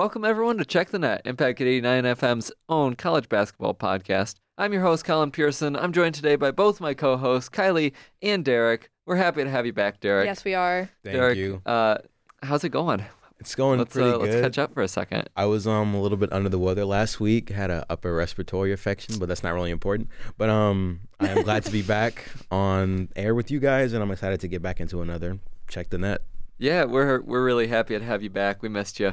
Welcome, everyone, to Check the Net, Impact 89 FM's own college basketball podcast. I'm your host, Colin Pearson. I'm joined today by both my co hosts, Kylee and Derrick. We're happy to have you back, Derrick. Yes, we are. Thank Derrick, you. Uh, how's it going? It's going Let's, pretty uh, good. let's catch up for a second. I was um a little bit under the weather last week. Had an upper respiratory infection, but that's not really important. But um, I am glad to be back on air with you guys, and I'm excited to get back into another check the net. Yeah, we're we're really happy to have you back. We missed you.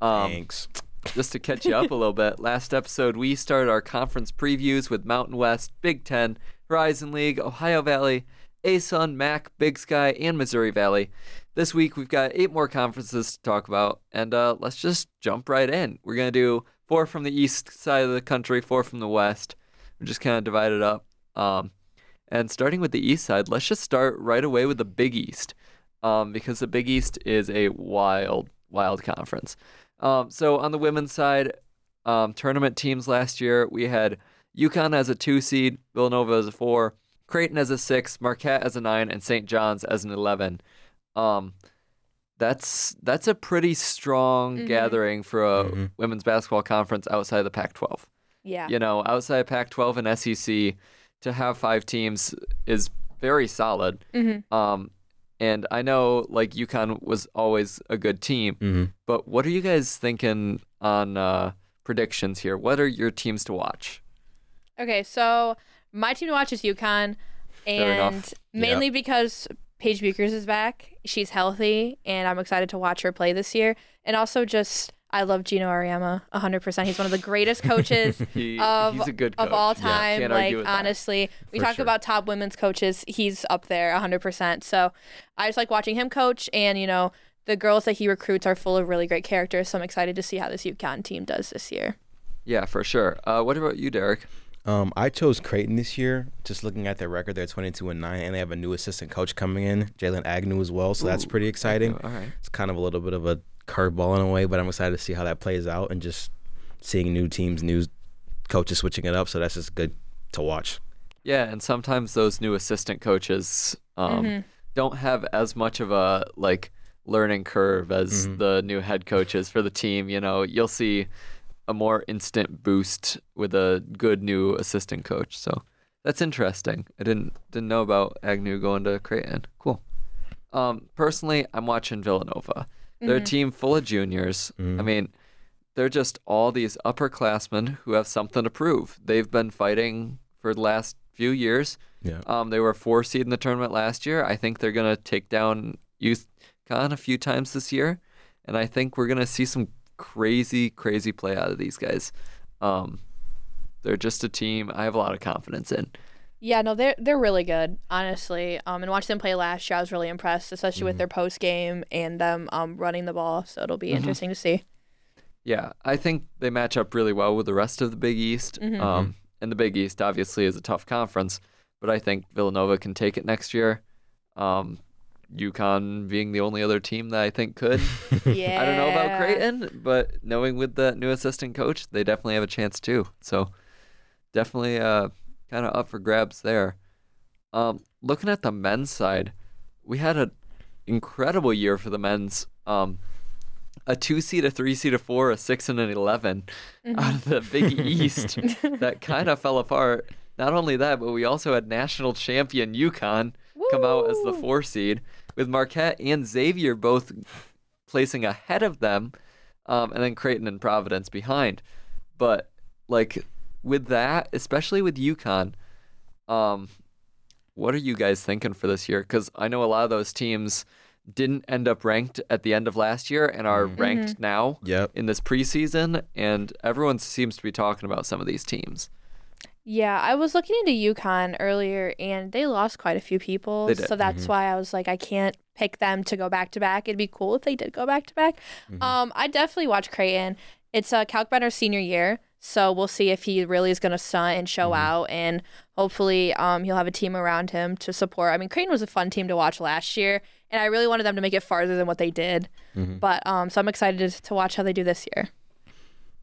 Um, Thanks. just to catch you up a little bit, last episode we started our conference previews with Mountain West, Big Ten, Horizon League, Ohio Valley, ASUN, MAC, Big Sky, and Missouri Valley. This week we've got eight more conferences to talk about, and uh, let's just jump right in. We're gonna do four from the east side of the country, four from the west. We're just kind of divided up. Um, and starting with the east side, let's just start right away with the Big East, um, because the Big East is a wild, wild conference. Um, so on the women's side, um, tournament teams last year, we had UConn as a two seed, Villanova as a four, Creighton as a six, Marquette as a nine, and St. John's as an eleven. Um, that's that's a pretty strong Mhm. gathering for a Mhm. women's basketball conference outside of the Pac-12. Yeah. You know, outside of Pac-12 and SEC, to have five teams is very solid. hmm Um, and I know like UConn was always a good team, hmm but what are you guys thinking on uh, predictions here? What are your teams to watch? Okay, so my team to watch is UConn, and mainly because Paige Bueckers is back. She's healthy, and I'm excited to watch her play this year. And also, just I love Geno Auriemma 100%. He's one of the greatest coaches He, of he's a good coach. of all time. can't like argue with that. honestly, we For talk sure. about top women's coaches. He's up there 100%. So I just like watching him coach, and you know the girls that he recruits are full of really great characters. So I'm excited to see how this UConn team does this year. Yeah, for sure. Uh, what about you, Derrick? Um, I chose Creighton this year. Just looking at their record, they're 22 and nine, and they have a new assistant coach coming in, Jalen Agnew as well. So that's pretty exciting. All right. It's kind of a little bit of a curveball in a way, but I'm excited to see how that plays out and just seeing new teams, new coaches switching it up. So that's just good to watch. Yeah, and sometimes those new assistant coaches um, Mhm. don't have as much of a like learning curve as Mhm. the new head coaches for the team. You know, you'll see a more instant boost with a good new assistant coach. So that's interesting. I didn't didn't know about Agnew going to Creighton. Cool. Um, personally, I'm watching Villanova. They're a Mhm. team full of juniors. I Mhm. mean, they're just all these upperclassmen who have something to prove. They've been fighting for the last few years. Yeah. Um, they were four seed in the tournament last year. I think they're gonna take down UConn a few times this year, and I think we're gonna see some crazy, crazy play out of these guys. Um, they're just a team I have a lot of confidence in. Yeah, no, they're they're really good, honestly. Um, and watching them play last year, I was really impressed, especially with Mhm. their post game and them um running the ball. So it'll be Mhm. interesting to see. Yeah, I think they match up really well with the rest of the Big East. Mhm. Um, and the Big East obviously is a tough conference, but I think Villanova can take it next year. Um, UConn being the only other team that I think could. Yeah. I don't know about Creighton, but knowing with the new assistant coach, they definitely have a chance too. So definitely uh, kind of up for grabs there. Um, looking at the men's side, we had an incredible year for the men's. Um, a two seed, a three seed, a four, a six, and an 11 out of the Big East that kind of fell apart. Not only that, but we also had national champion UConn come out as the four seed, with Marquette and Xavier both placing ahead of them, um, and then Creighton and Providence behind. But like with that, especially with UConn, um, what are you guys thinking for this year? Because I know a lot of those teams didn't end up ranked at the end of last year and are Mhm. ranked now Yep. in this preseason, and everyone seems to be talking about some of these teams. Yeah, I was looking into UConn earlier, and they lost quite a few people. So that's Mhm. why I was like, I can't pick them to go back to back. It'd be cool if they did go back to back. Mhm. Um, I definitely watch Creighton. It's uh, Kalkbrenner's senior year, so we'll see if he really is going to stunt and show Mhm. out, and hopefully, um, he'll have a team around him to support. I mean, Crane was a fun team to watch last year, and I really wanted them to make it farther than what they did. Mhm. But um, so I'm excited to, to watch how they do this year.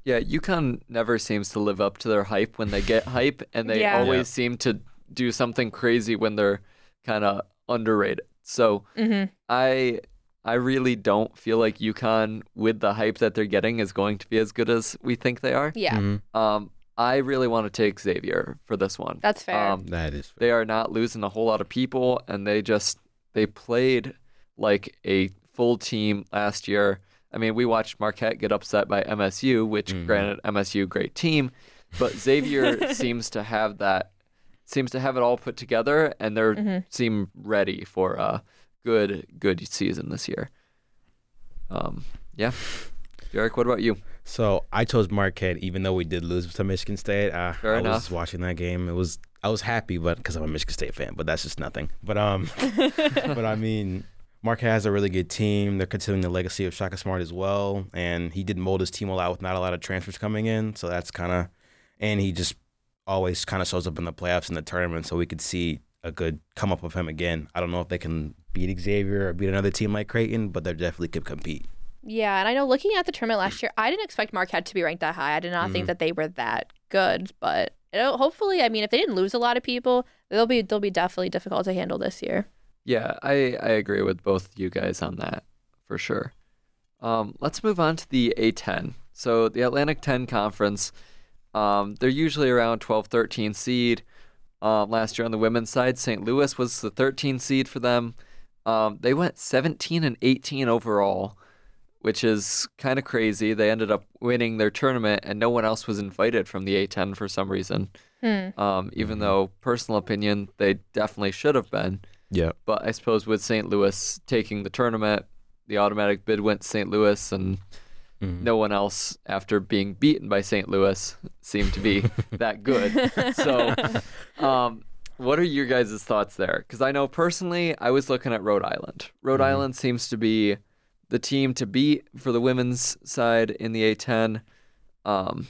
Yeah, UConn never seems to live up to their hype when they get hype, and they Yeah. always Yeah. seem to do something crazy when they're kind of underrated. So hmm I I really don't feel like UConn, with the hype that they're getting, is going to be as good as we think they are. Yeah, Mhm. Um, I really want to take Xavier for this one. that's fair. Um, That is. they are not losing a whole lot of people, and they just they played like a full team last year. I mean, we watched Marquette get upset by MSU, which Mhm. granted MSU great team, but Xavier seems to have that seems to have it all put together, and they hmm seem ready for a good good season this year. Um, yeah, Derrick, what about you? So I chose Marquette, even though we did lose to Michigan State. Uh, Fair I enough. was watching that game. It was I was happy, but because I'm a Michigan State fan, but that's just nothing. But um, but I mean, Marquette has a really good team. They're continuing the legacy of Shaka Smart as well, and he did mold his team a lot with not a lot of transfers coming in. So that's kind of, and he just always kind of shows up in the playoffs and the tournament, so we could see a good come up of him again. I don't know if they can beat Xavier or beat another team like Creighton, but they definitely could compete. Yeah, and I know looking at the tournament last year, I didn't expect Marquette to be ranked that high. I did not think Mhm. that they were that good, but it'll, hopefully, I mean, if they didn't lose a lot of people, they'll be they'll be definitely difficult to handle this year. Yeah, I, I agree with both you guys on that for sure. Um, let's move on to the A10. So the Atlantic 10 Conference, um, they're usually around 12, 13 seed. Um, last year on the women's side, St. Louis was the 13 seed for them. Um, they went 17 and 18 overall, which is kind of crazy. They ended up winning their tournament, and no one else was invited from the A10 for some reason. Hmm. Um, even Mhm. though, personal opinion, they definitely should have been. Yeah. But I suppose with St. Louis taking the tournament, the automatic bid went to St. Louis, and Mm-hmm. no one else, after being beaten by St. Louis, seemed to be that good. So, um, what are your guys' thoughts there? Because I know personally, I was looking at Rhode Island. Rhode Mhm. Island seems to be the team to beat for the women's side in the A10. Um,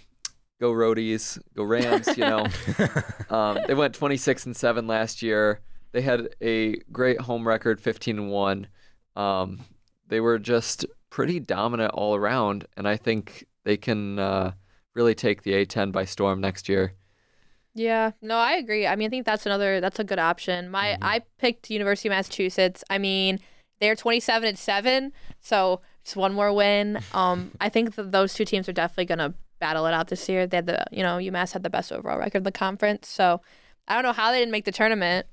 go Roadies, go Rams, you know. Um, they went 26 and 7 last year. They had a great home record, 15 and 1. Um, they were just pretty dominant all around, and I think they can uh, really take the A10 by storm next year. Yeah, no, I agree. I mean, I think that's another that's a good option. My Mhm. I picked University of Massachusetts. I mean, they're 27 and 7, so it's one more win. Um I think that those two teams are definitely going to battle it out this year. They had the, you know, UMass had the best overall record in the conference. So, I don't know how they didn't make the tournament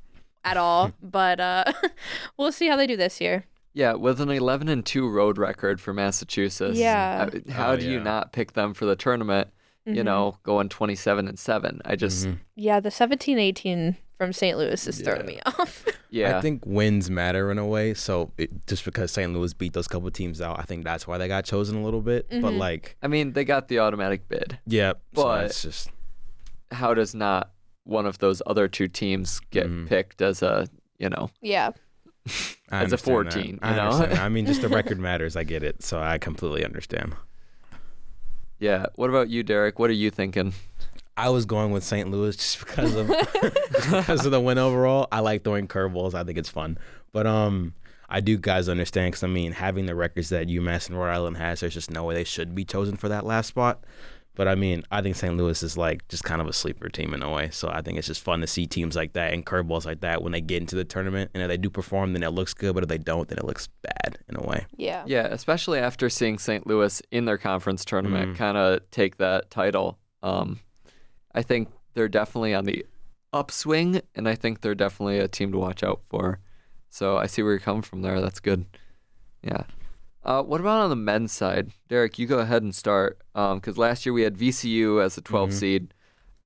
at all, but uh we'll see how they do this year. Yeah, with an 11 and 2 road record for Massachusetts. Yeah. How Oh, do you not pick them for the tournament? You Mhm. know, going 27 and 7. I just, Mhm. Yeah, the 17-18 from St. Louis is throwing me off. yeah. I think wins matter in a way. So it, just because St. Louis beat those couple teams out, I think that's why they got chosen a little bit. But Mhm. like, I mean, they got the automatic bid. yeah, so But- it's just How does not one of those other two teams get Mhm. picked as a, you know, yeah. As a understand that. 14, I you know? understand that. I mean, just the record matters. I get it. So I completely understand. Yeah. What about you, Derrick? What are you thinking? I was going with St. Louis just because of because of the win overall. I like throwing curveballs. I think it's fun. But um, I do guys understand because I mean, having the records that UMass and Rhode Island has, there's just no way they should be chosen for that last spot. But I mean, I think St. Louis is like just kind of a sleeper team in a way. So I think it's just fun to see teams like that and curveballs like that when they get into the tournament. And if they do perform, then it looks good. But if they don't, then it looks bad in a way. Yeah. Yeah, especially after seeing St. Louis in their conference tournament Mhm. kind of take that title. Um, I think they're definitely on the upswing, and I think they're definitely a team to watch out for. So I see where you're coming from there. That's good. Yeah. Uh, what about on the men's side, Derrick? You go ahead and start, because last year we had VCU as a 12 Mhm. seed,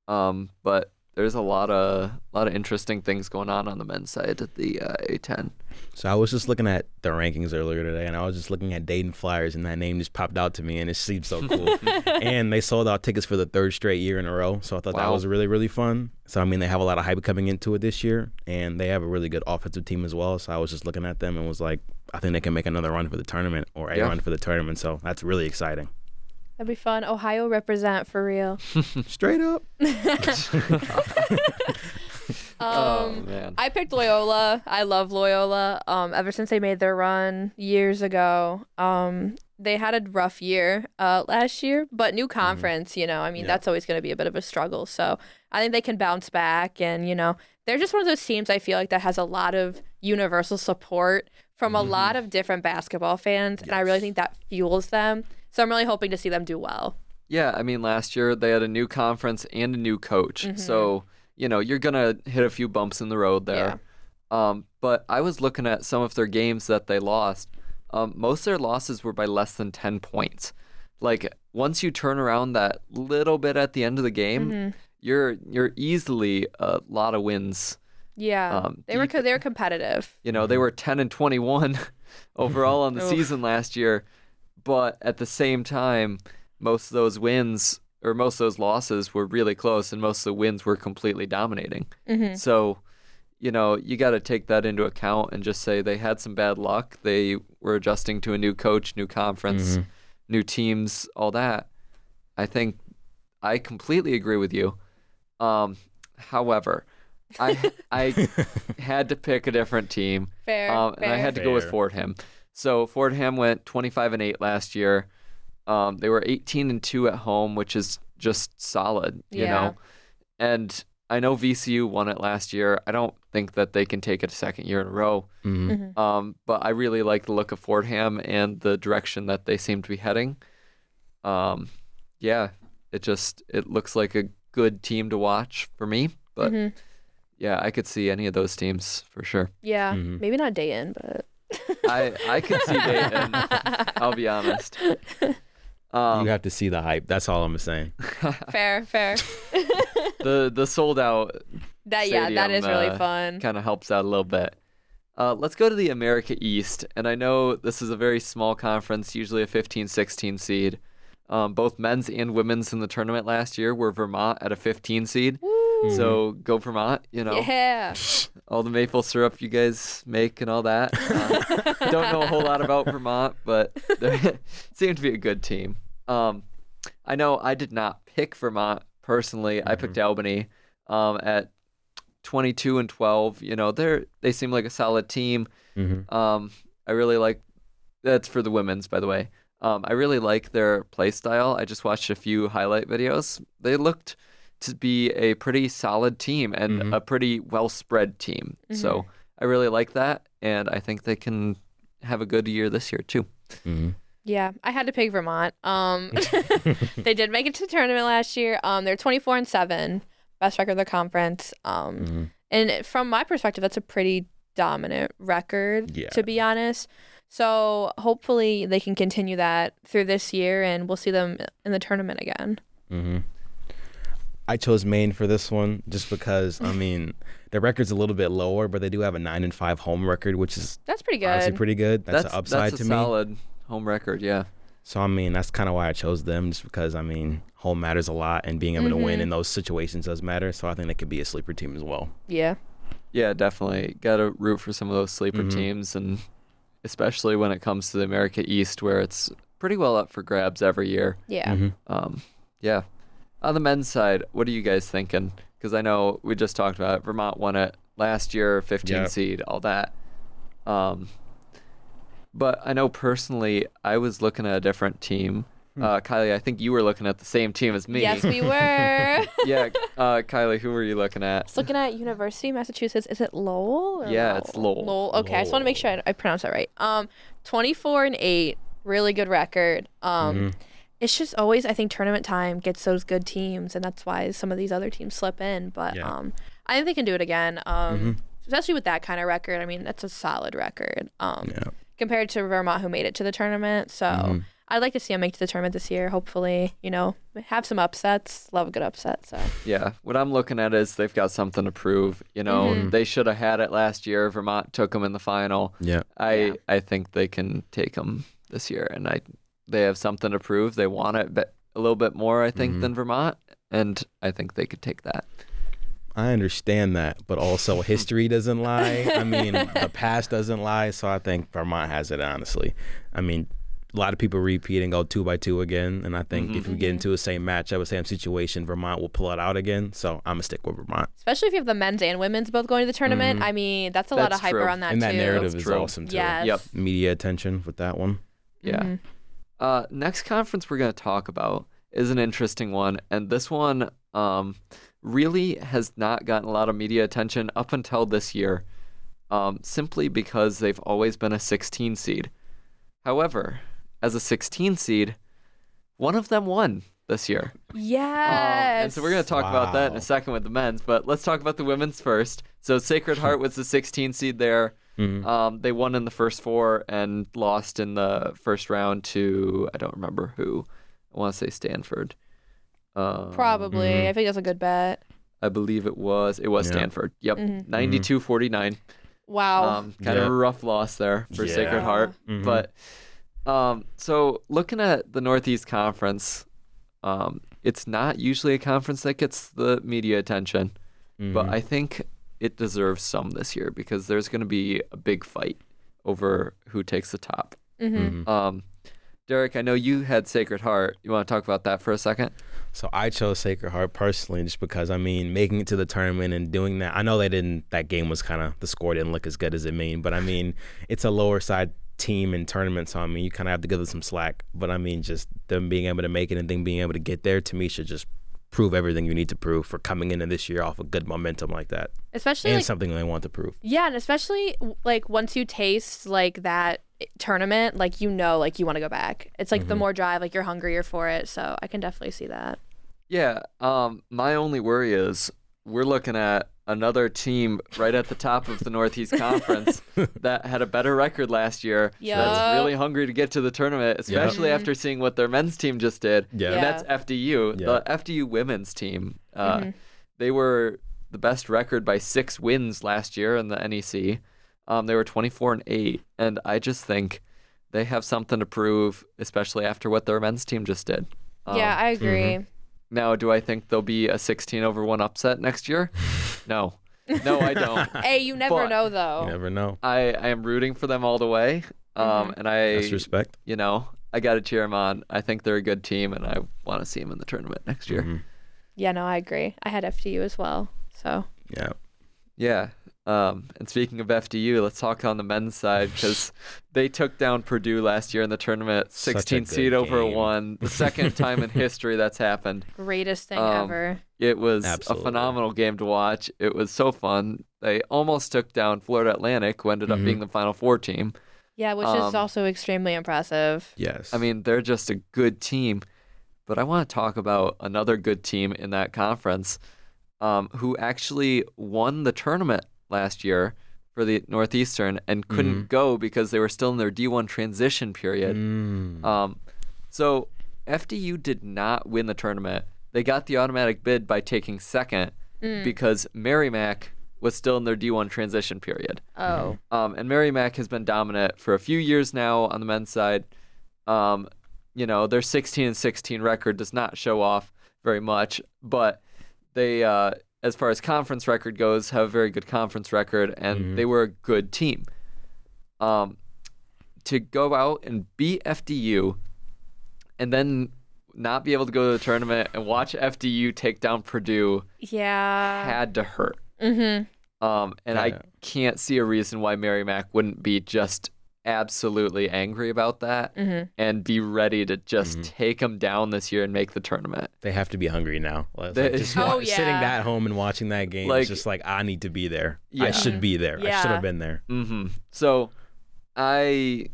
um, but there's a lot of lot of interesting things going on on the men's side at the uh, A10. So I was just looking at the rankings earlier today, and I was just looking at Dayton Flyers, and that name just popped out to me, and it seemed so cool. and they sold out tickets for the third straight year in a row, so I thought that was really really fun. So I mean, they have a lot of hype coming into it this year, and they have a really good offensive team as well. So I was just looking at them and was like, I think they can make another run for the tournament or a Yeah. run for the tournament. So that's really exciting. That'd be fun. Ohio represent for real. Straight up. oh Um, man. I picked Loyola. I love Loyola. Um, ever since they made their run years ago. Um, they had a rough year uh, last year, but new conference, you know, I mean, Yeah. that's always going to be a bit of a struggle. So I think they can bounce back. And, you know, they're just one of those teams I feel like that has a lot of universal support from a lot of different basketball fans, and I really think that fuels them. So I'm really hoping to see them do well. Yeah, I mean, last year they had a new conference and a new coach. Mm-hmm. So, you know, you're going to hit a few bumps in the road there. Um, but I was looking at some of their games that they lost. Um, most of their losses were by less than 10 points. Like, once you turn around that little bit at the end of the game, Mm-hmm. you're you're easily a lot of wins. Yeah, Um, they were co- they were competitive. You know, they were 10 and 21 overall on the season last year, but at the same time, most of those wins or most of those losses were really close, and most of the wins were completely dominating. Mhm. So, you know, you got to take that into account and just say they had some bad luck. They were adjusting to a new coach, new conference, new teams, all that. I think I completely agree with you. Um, however, I I had to pick a different team. Fair, Um, and I had to go with Fair. Fordham. So Fordham went 25 and 8 last year. Um, they were 18 and 2 at home, which is just solid, you Yeah. know. And I know VCU won it last year. I don't think that they can take it a second year in a row. Mhm. Mm-hmm. Um, but I really like the look of Fordham and the direction that they seem to be heading. Um, yeah, it just it looks like a good team to watch for me. But Mhm. Yeah, I could see any of those teams for sure. Yeah, Mhm. maybe not Dayton, but I I could see Dayton. I'll be honest. Um, you have to see the hype. That's all I'm saying. fair, fair. the the sold out That yeah, that Stadium, really uh, fun. kind of helps out a little bit. Uh, let's go to the America East, and I know this is a very small conference, usually a 15, 16 seed. Um, both men's and women's in the tournament last year were Vermont at a 15 seed. So go Vermont, you know. Yeah. all the maple syrup you guys make and all that. Uh, don't know a whole lot about Vermont, but they seem to be a good team. Um, I know I did not pick Vermont personally. I picked Albany um, at 22 and 12. You know, they're they seem like a solid team. Mm-hmm. Um, I really like. That's for the women's, by the way. Um, I really like their play style. I just watched a few highlight videos. They looked to be a pretty solid team and Mhm. a pretty well spread team. So I really like that, and I think they can have a good year this year too. Mm-hmm. Yeah, I had to pick Vermont. Um, they did make it to the tournament last year. Um, they're 24 and seven, best record of the conference. Um, Mm-hmm. and from my perspective, that's a pretty dominant record, Yeah. to be honest. So hopefully they can continue that through this year, and we'll see them in the tournament again. Mm-hmm. I chose Maine for this one just because I mean their record's a little bit lower, but they do have a nine and five home record, which is That's pretty good. honestly pretty good. That's, an upside to me. that's to a me. solid home record. Yeah. So I mean that's kind of why I chose them, just because I mean home matters a lot, and being able to win Mhm. in those situations does matter. So I think they could be a sleeper team as well. yeah. Yeah, definitely. Got to root for some of those sleeper Mhm. teams, and especially when it comes to the America East, where it's pretty well up for grabs every year. Yeah. Mhm. Um, yeah. On the men's side, what are you guys thinking? Because I know we just talked about it. Vermont won it last year, 15 Yep. seed, all that. Um, but I know personally, I was looking at a different team. Uh, Kylee, I think you were looking at the same team as me. Yes, we were. yeah, uh, Kylee, who were you looking at? Just looking at University of Massachusetts. Is it Lowell? Or Yeah, it's Lowell. Lowell. Okay, I just want to make sure I, I pronounce that right. Um, 24 and 8, really good record. Um, Mm-hmm. It's just always I think tournament time gets those good teams, and that's why some of these other teams slip in. But Yeah. um, I think they can do it again. Um, Mhm. especially with that kind of record. I mean, that's a solid record. Um, Yeah. compared to Vermont, who made it to the tournament. So. Mhm. I'd like to see them make it to the tournament this year. Hopefully, you know, have some upsets. Love a good upset. So Yeah, what I'm looking at is they've got something to prove. You know, Mhm. they should have had it last year. Vermont took them in the final. Yeah. I Yeah. I think they can take them this year, and I they have something to prove. They want it be- a little bit more, I think, Mhm. than Vermont, and I think they could take that. I understand that, but also history doesn't lie. I mean, the past doesn't lie. So I think Vermont has it, honestly. I mean, a lot of people repeat and go two by two again. And I think if we get into a same matchup, the same situation, Vermont will pull it out again. So I'm going to stick with Vermont. especially if you have the men's and women's both going to the tournament. I mean, that's a lot That's of hype true. around that and that too. narrative That's is true. awesome, too. Yes. Yep. Media attention with that one. Yeah. Mhm. Uh, next conference we're going to talk about is an interesting one, and this one um, really has not gotten a lot of media attention up until this year. um, simply because they've always been a 16 seed. However, as a 16 seed, one of them won this year. Yes. Um, and so we're going to talk about that in a second with the men's, but let's talk about the women's first. So Sacred Heart was the 16 seed there. Mhm. Um, they won in the first four and lost in the first round to I don't remember who. I want to say Stanford. Um, Probably. Mhm. I think that's a good bet. I believe it was. It was Yeah. Stanford. Yep, Mhm. 92-49. Wow. Um, kind of a rough loss there for Sacred Yeah. Heart. Mhm. But um, so looking at the Northeast Conference, um, it's not usually a conference that gets the media attention, but. I think it deserves some this year because there's going to be a big fight over who takes the top. hmm Mhm. Um, Derrick, I know you had Sacred Heart. You want to talk about that for a second? So I chose Sacred Heart personally just because I mean making it to the tournament and doing that. I know they didn't that game was kind of the score didn't look as good as it mean, but I mean it's a lower side team in tournament, so I mean you kind of have to give them some slack. But I mean just them being able to make it and then being able to get there to me should just prove everything you need to prove for coming into this year off a good momentum like that Especially and like something they want to prove. yeah, and especially like once you taste like that tournament, like you know, like you want to go back. It's like the Mhm. more drive, like you're hungrier for it. So I can definitely see that. Yeah. Um, my only worry is we're looking at another team right at the top of the Northeast Conference that had a better record last year. Yup. That's really hungry to get to the tournament, especially Mhm. after seeing what their men's team just did. Yeah. And that's FDU. Yeah. The FDU women's team. Uh, Mhm. They were the best record by six wins last year in the NEC. Um, they were 24 and 8. And I just think they have something to prove, especially after what their men's team just did. Um, yeah, I agree. Now, do I think there'll be a 16 over 1 upset next year? No. No, I don't. Hey, you never But- know You though. never know. I, I am rooting for them all the way. Um, and I, That's respect. you know, I got to cheer them on. I think they're a good team, and I want to see them in the tournament next year. Mhm. Yeah, no, I agree. I had FDU as well. So Yeah. Yeah. Um, and speaking of FDU, let's talk on the men's side because they took down Purdue last year in the tournament, 16 good seed over one, the second time in history that's happened. greatest thing Um, ever. It was Absolutely. a phenomenal game to watch. It was so fun. They almost took down Florida Atlantic, who ended up Mhm. being the Final Four team. Yeah, which um, is also extremely impressive. Yes. I mean, they're just a good team. But I want to talk about another good team in that conference um, who actually won the tournament last year for the Northeastern and couldn't Mhm. go because they were still in their D1 transition period. Mm. Um, so FDU did not win the tournament. They got the automatic bid by taking second Mm. because Merrimack was still in their D1 transition period. Oh, Um, and Merrimack has been dominant for a few years now on the men's side. Um, you know, their 16 and 16 record does not show off very much, but they, uh, as far as conference record goes, have a very good conference record, and Mhm. they were a good team. Um, to go out and beat FDU, and then not be able to go to the tournament and watch FDU take down Purdue yeah. had to hurt. mm-hmm. Um, and I can't see a reason why Merrimack wouldn't be just absolutely angry about that Mm-hmm. and be ready to just Mhm. take them down this year and make the tournament. They have to be hungry now. Like, They- just Oh, wa- sitting yeah. at home and watching that game Like- is just like I need to be there. Yeah. I should be there. I should have been there. hmm So, I,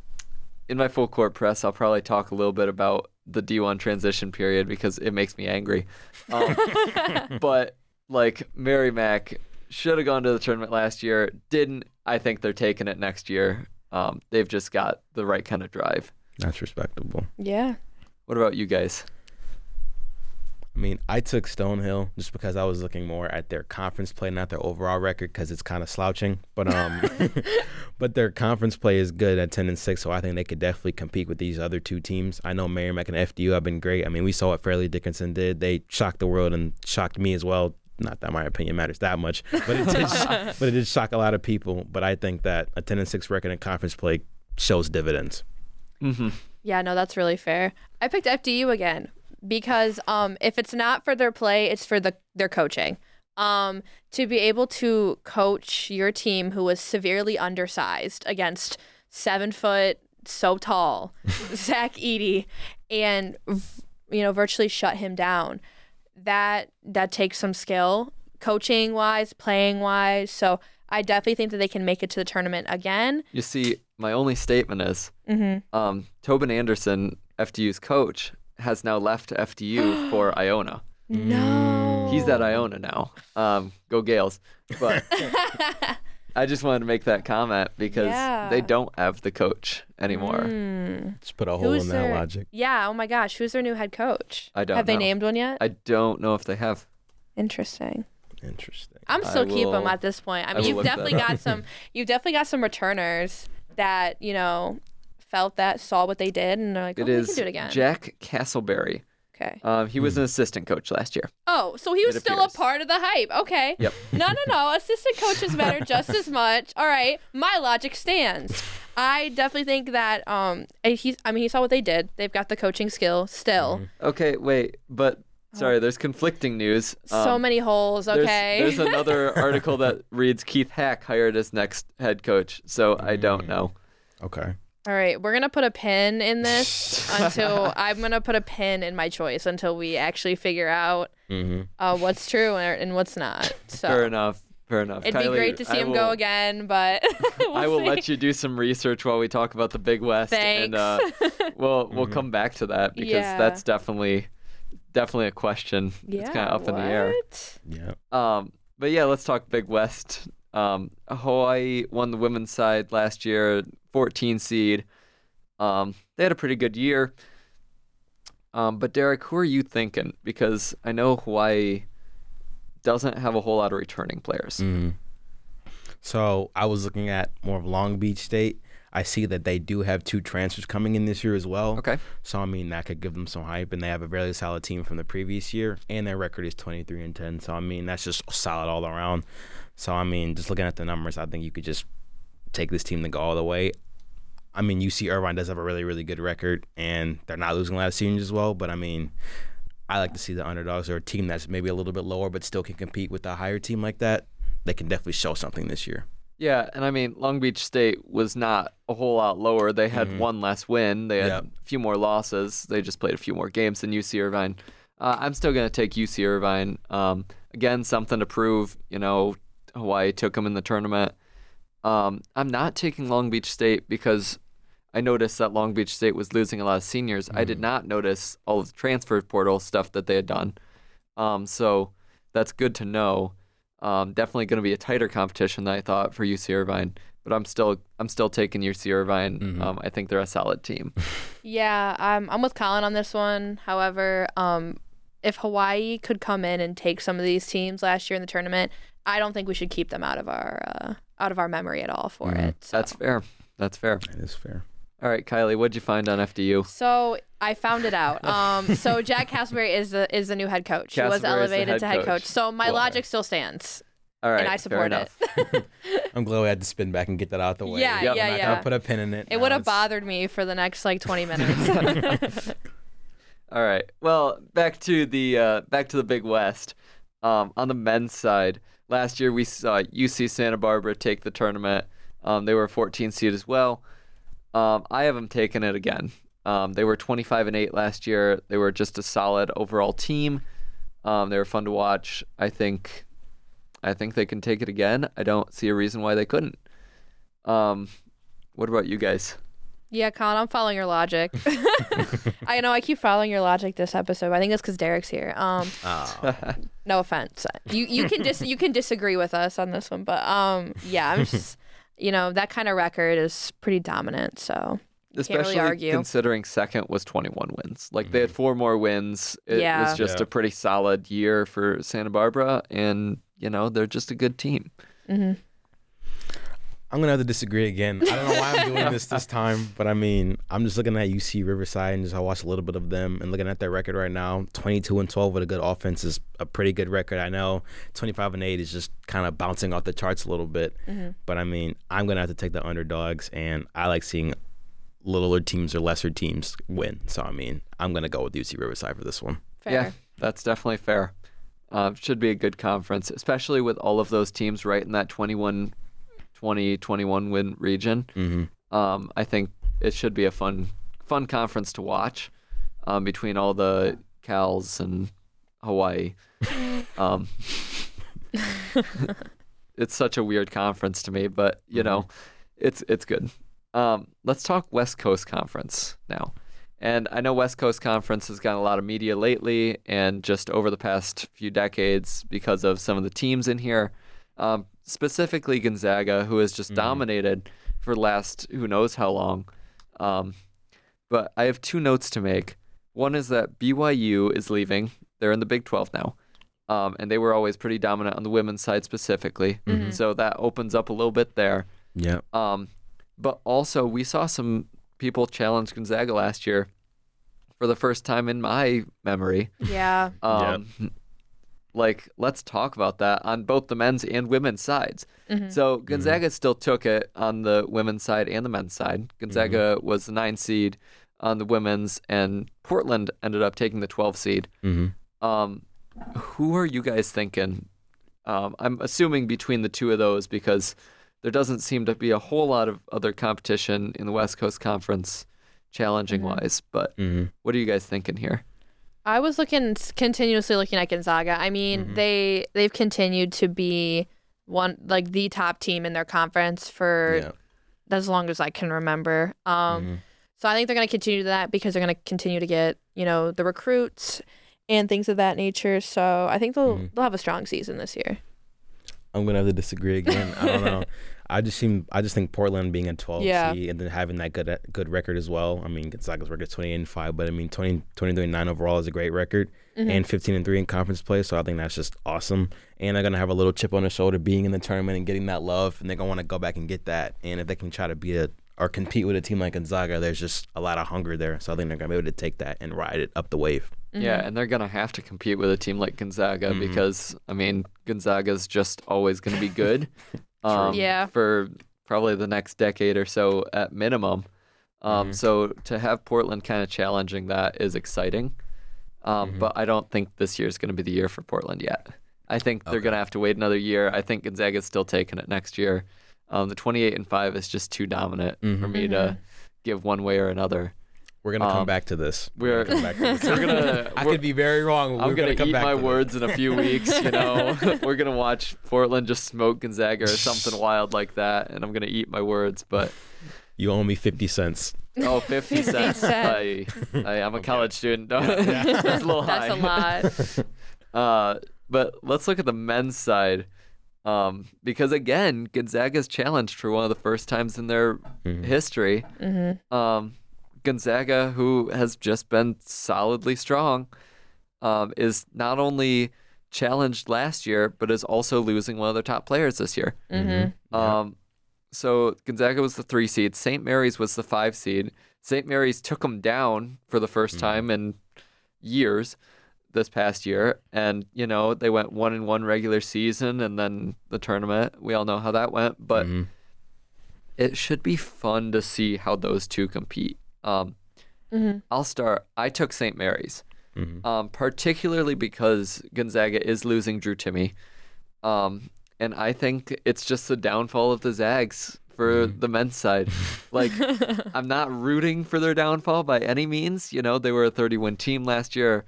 in my full court press, I'll probably talk a little bit about the D1 transition period because it makes me angry. Um, but like Merrimack should have gone to the tournament last year, didn't. I think they're taking it next year. Um, they've just got the right kind of drive. That's respectable. Yeah. What about you guys? I mean, I took Stonehill just because I was looking more at their conference play, not their overall record, because it's kind of slouching. But um, but their conference play is good at ten and six, so I think they could definitely compete with these other two teams. I know Merrimack and FDU have been great. I mean, we saw what Fairleigh Dickinson did; they shocked the world and shocked me as well. Not that my opinion matters that much, but it did. shock, but it did shock a lot of people. But I think that a ten and six record in conference play shows dividends. Mm-hmm. Yeah, no, that's really fair. I picked FDU again because um, if it's not for their play, it's for the their coaching. Um, to be able to coach your team who was severely undersized against seven foot, so tall, Zach Edey, and you know virtually shut him down. That that takes some skill, coaching wise, playing wise. So I definitely think that they can make it to the tournament again. You see, my only statement is Mm-hmm. um, Tobin Anderson, FDU's coach, has now left FDU for Iona. No. He's at Iona now. Um, go Gaels. But I just wanted to make that comment because Yeah. they don't have the coach anymore. Mm. Just put a hole Who's in that their- logic. Yeah. Oh my gosh. Who's their new head coach? I don't Have they named one yet? I don't know if they have. Interesting. Interesting. I'm I still keep them at this point. I I mean, will you've definitely got some. You've definitely got some returners that you know felt that, saw what they did, and they're like, "Oh, It we can do it again." Jack Castleberry. Okay. Um, he was an assistant coach last year. Oh, so he was It still appears. a part of the hype. Okay. Yep. No, no, no. Assistant coaches matter just as much. All right. My logic stands. I definitely think that um he I mean he saw what they did. They've got the coaching skill still. Okay, wait, but sorry, there's conflicting news. Oh. so Um, many holes. there's- Okay. There's, another article that reads Keith Hack hired as next head coach. So I Mm. don't know. Okay. All right, we're gonna put a pin in this until I'm gonna put a pin in my choice until we actually figure out Mm-hmm. uh, what's true and, and what's not. So Fair enough. Fair enough. it'd be great to see I him go again, but we'll I will see. let you do some research while we talk about the Big West, and uh, we'll we'll come back to that because Yeah. that's definitely definitely a question. yeah, it's kind of up in the air. Yeah. Um, but yeah, let's talk Big West. Um, Hawaii won the women's side last year, 14 seed. Um, they had a pretty good year. Um, but Derrick, who are you thinking? Because I know Hawaii doesn't have a whole lot of returning players. Mm-hmm. So I was looking at more of Long Beach State. I see that they do have two transfers coming in this year as well. Okay. So I mean that could give them some hype, and they have a very solid team from the previous year, and their record is 23 and 10. So I mean that's just solid all around. So I mean, just looking at the numbers, I think you could just take this team to go all the way. I mean, UC Irvine does have a really really good record, and they're not losing a lot of seniors as well. But I mean, I like to see the underdogs or a team that's maybe a little bit lower but still can compete with a higher team like that. They can definitely show something this year. Yeah, and I mean Long Beach State was not a whole lot lower. They had one less win. They had Yep. a few more losses. They just played a few more games than UC Irvine. Uh, I'm still gonna take UC Irvine. Um, again, something to prove. You know, Hawaii took them in the tournament. Um, I'm not taking Long Beach State because I noticed that Long Beach State was losing a lot of seniors. I did not notice all of the transfer portal stuff that they had done. Um, so that's good to know. Um, definitely going to be a tighter competition than I thought for UC Irvine, but I'm still I'm still taking UC Irvine. Um, I think they're a solid team. Yeah, I'm I'm with Colin on this one. However, um, if Hawaii could come in and take some of these teams last year in the tournament, I don't think we should keep them out of our uh, out of our memory at all for it. So. That's fair. That's fair. That is fair. All right, Kylee, what'd you find on FDU? So I found it out. Um, so Jack Castleberry is the is the new head coach. He was Castleberry is the elevated head to head coach. coach. So my Cool. logic still stands, All right, and I fair support it. enough. I'm glad we had to spin back and get that out the way. Yeah, Yep. I'm yeah, not yeah. gonna put a pin in it. It would have bothered me for the next like 20 minutes. All right. Well, back to the uh, back to the Big West. Um, on the men's side, last year we saw UC Santa Barbara take the tournament. Um, they were a 14 seed as well. Um, I have them taking it again. Um, they were 25 and 8 last year. They were just a solid overall team. Um, they were fun to watch. I think, I think they can take it again. I don't see a reason why they couldn't. Um, what about you guys? Yeah, Colin, I'm following your logic. I know I keep following your logic this episode. But I think it's because Derrick's here. Um, Oh. no offense. You you can dis you can disagree with us on this one, but um, yeah, I'm just you know that kind of record is pretty dominant. So Especially argue. considering second was 21 wins. Like they had four more wins. It Yeah. was just Yeah. a pretty solid year for Santa Barbara, and you know they're just a good team. I'm gonna have to disagree again. I don't know why I'm doing this this time, but I mean, I'm just looking at UC Riverside and just I watched a little bit of them and looking at their record right now. 22 and 12 with a good offense is a pretty good record. I know 25 and 8 is just kind of bouncing off the charts a little bit, but I mean, I'm gonna have to take the underdogs, and I like seeing littler teams or lesser teams win. So I mean, I'm gonna go with UC Riverside for this one. fair. Yeah, that's definitely fair. Uh, should be a good conference, especially with all of those teams right in that 21, 20, 21 win region. Mm-hmm. Um, I think it should be a fun, fun conference to watch um, between all the Cals and Hawaii. um, it's such a weird conference to me, but you know, it's it's good. Um, let's talk West Coast Conference now. And I know West Coast Conference has gotten a lot of media lately and just over the past few decades because of some of the teams in here. Um, specifically Gonzaga, who has just Mhm. dominated for last who knows how long. Um, but I have two notes to make. One is that BYU is leaving. They're in the Big 12 now. Um, and they were always pretty dominant on the women's side specifically. Mhm. So that opens up a little bit there. Yeah. Um, but also, we saw some people challenge Gonzaga last year for the first time in my memory. Yeah. Um, Like, let's talk about that on both the men's and women's sides. Mhm. So Gonzaga still took it on the women's side and the men's side. Gonzaga was the nine seed on the women's, and Portland ended up taking the 12 seed. Mm-hmm. Um, who are you guys thinking? Um, I'm assuming between the two of those because there doesn't seem to be a whole lot of other competition in the West Coast Conference, challenging wise. But Mm-hmm. what are you guys thinking here? I was looking continuously looking at Gonzaga. I mean, Mhm. they they've continued to be one like the top team in their conference for Yeah. as long as I can remember. Um, Mhm. so I think they're going to continue to that because they're going to continue to get you know the recruits and things of that nature. So I think they'll Mhm. they'll have a strong season this year. I'm gonna have to disagree again. I don't know. I just seem I just think Portland being a 12 Yeah. seed and then having that good good record as well. I mean, Gonzaga's record is 28 and five, but I mean 20 23 and nine overall is a great record, Mhm. and 15 and three in conference play. So I think that's just awesome. And they're gonna have a little chip on their shoulder being in the tournament and getting that love, and they're gonna want to go back and get that. And if they can try to be a or compete with a team like Gonzaga, there's just a lot of hunger there. So I think they're gonna be able to take that and ride it up the wave. Yeah, and they're gonna have to compete with a team like Gonzaga Mhm. because I mean Gonzaga's just always gonna be good. um, Yeah. For probably the next decade or so at minimum. Um, Mhm. So to have Portland kind of challenging that is exciting. Um, Mhm. But I don't think this year is going to be the year for Portland yet. I think they're Okay. going to have to wait another year. I think Gonzaga's still taking it next year. Um, the 28 and 5 is just too dominant for Mhm. me to give one way or another. We're gonna Um, come back to this. we're- gonna come back to this. we're gonna- I we're- could be very wrong. but I'm we're gonna, come eat back my to this. words in a few weeks. You know, we're gonna watch Portland just smoke Gonzaga or something wild like that, and I'm gonna eat my words. But You owe me 50 cents. oh, 50 cents. cents. I, I, I'm a Okay. college student. Yeah. That's a little high. That's a lot. Uh, but let's look at the men's side. Um, because again, Gonzaga's challenged for one of the first times in their Mhm. history. hmm Um, Gonzaga, who has just been solidly strong, um, is not only challenged last year, but is also losing one of their top players this year. hmm Mhm. Um, so Gonzaga was the three seed. St. Mary's was the five seed. St. Mary's took them down for the 1st Mhm. time in years this past year, and you know they went one in one regular season, and then the tournament. We all know how that went, but Mhm. it should be fun to see how those two compete. Um, hmm I'll start. I took St. Mary's, Mhm. um, particularly because Gonzaga is losing Drew Timme, um, and I think it's just the downfall of the Zags for Mhm. the men's side. Like, I'm not rooting for their downfall by any means. You know, they were a 31 team last year,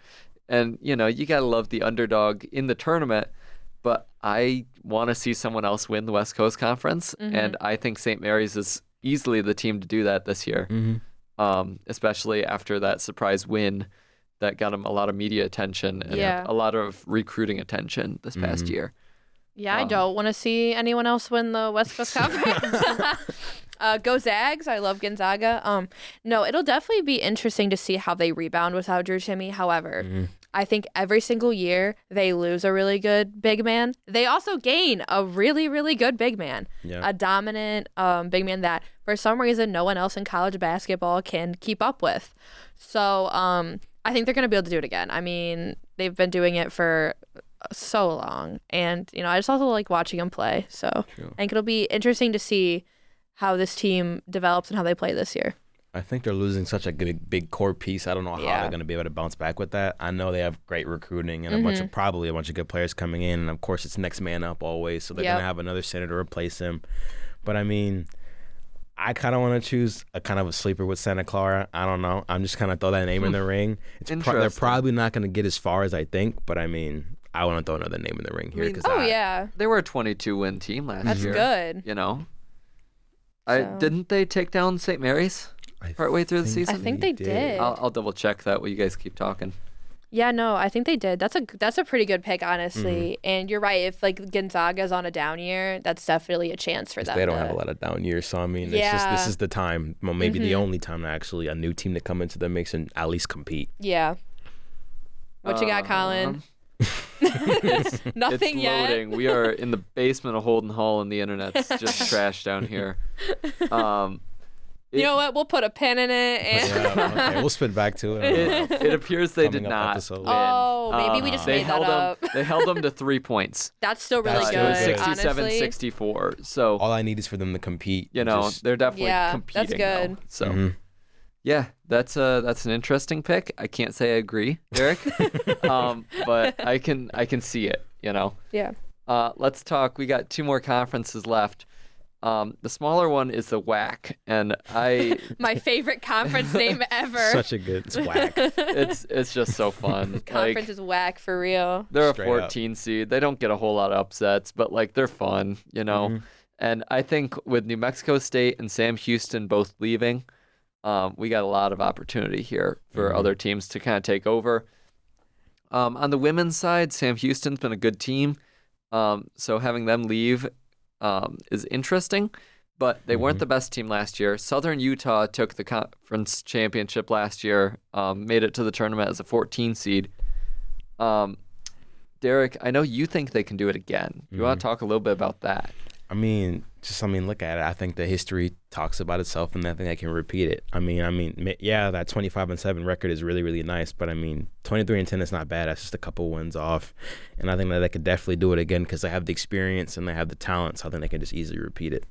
and you know you gotta love the underdog in the tournament. But I want to see someone else win the West Coast Conference, Mhm. and I think St. Mary's is easily the team to do that this year Mhm. Um, especially after that surprise win that got him a lot of media attention and Yeah. a lot of recruiting attention this past Mhm. year. Yeah, I Um, don't want to see anyone else win the West Coast Conference. uh, go Zags! I love Gonzaga. Um, no, it'll definitely be interesting to see how they rebound without Drew Timme. However, Mhm. I think every single year they lose a really good big man. They also gain a really, really good big man, Yeah. a dominant um, big man that for some reason no one else in college basketball can keep up with. So um, I think they're going to be able to do it again. I mean, they've been doing it for so long, and you know, I just also like watching them play. So True. I think it'll be interesting to see how this team develops and how they play this year. I think they're losing such a good, big core piece. I don't know how Yeah. they're going to be able to bounce back with that. I know they have great recruiting and a bunch Mm-hmm. of probably a bunch of good players coming in, and of course it's next man up always. So they're Yep. going to have another center to replace him. But I mean, I kind of want to choose a kind of a sleeper with Santa Clara. I don't know. I'm just kind of throw that name in the ring. It's pro- they're probably not going to get as far as I think, but I mean, I want to throw another name in the ring here mean- because Oh I, yeah, They were a 22 win team last that's year. That's good. You know, I didn't they take down St. Mary's? I Partway through the season? I think they did. I'll, I'll double check that while you guys keep talking. Yeah, no, I think they did. That's a that's a pretty good pick, honestly. Mm-hmm. And you're right. If like Gonzaga's on a down year, that's definitely a chance for them. They don't to- have a lot of down years, so I mean, it's just this is the time, well, maybe the Mhm. only time that actually a new team to come into the mix and at least compete. Yeah. What you got, Colin? It's Nothing yet. loading. We are in the basement of Holden Hall, and the internet's just trash down here. Um, You know what? We'll put a pin in it. And yeah, okay, we'll spin back to it. It, it appears they did Coming up not episode. win. Oh, maybe we just they made held that up. them. They held them to three points. that's still really That's Uh, still good. good. 67 honestly. 64. So, All I need is for them to compete. you know, Just- they're definitely Yeah, that's good. though. So, Mhm. yeah, that's a that's an interesting pick. I can't say I agree, Derrick, um, but I can I can see it. You know. Yeah. Uh, let's talk. We got two more conferences left. Um, the smaller one is the WAC, and I My favorite conference name ever. such a good it's whack. it's it's just so fun. conference like, is whack for real. they're Straight a up. 14 seed. They don't get a whole lot of upsets, but like they're fun, you know. Mhm. And I think with New Mexico State and Sam Houston both leaving, um, we got a lot of opportunity here for Mhm. other teams to kind of take over. Um, on the women's side, Sam Houston's been a good team, um, so having them leave um, is interesting. But they weren't Mhm. the best team last year. Southern Utah took the conference championship last year, um, made it to the tournament as a 14 seed. Um, Derrick, I know you think they can do it again. You want Mhm. to talk a little bit about that? I mean, just I mean, look at it. I think the history talks about itself, and I think I can repeat it. I mean, I mean, yeah, that twenty-five and seven record is really, really nice. But I mean, twenty-three and ten is not bad. That's just a couple wins off, and I think that they could definitely do it again because they have the experience and they have the talent. So I think they can just easily repeat it.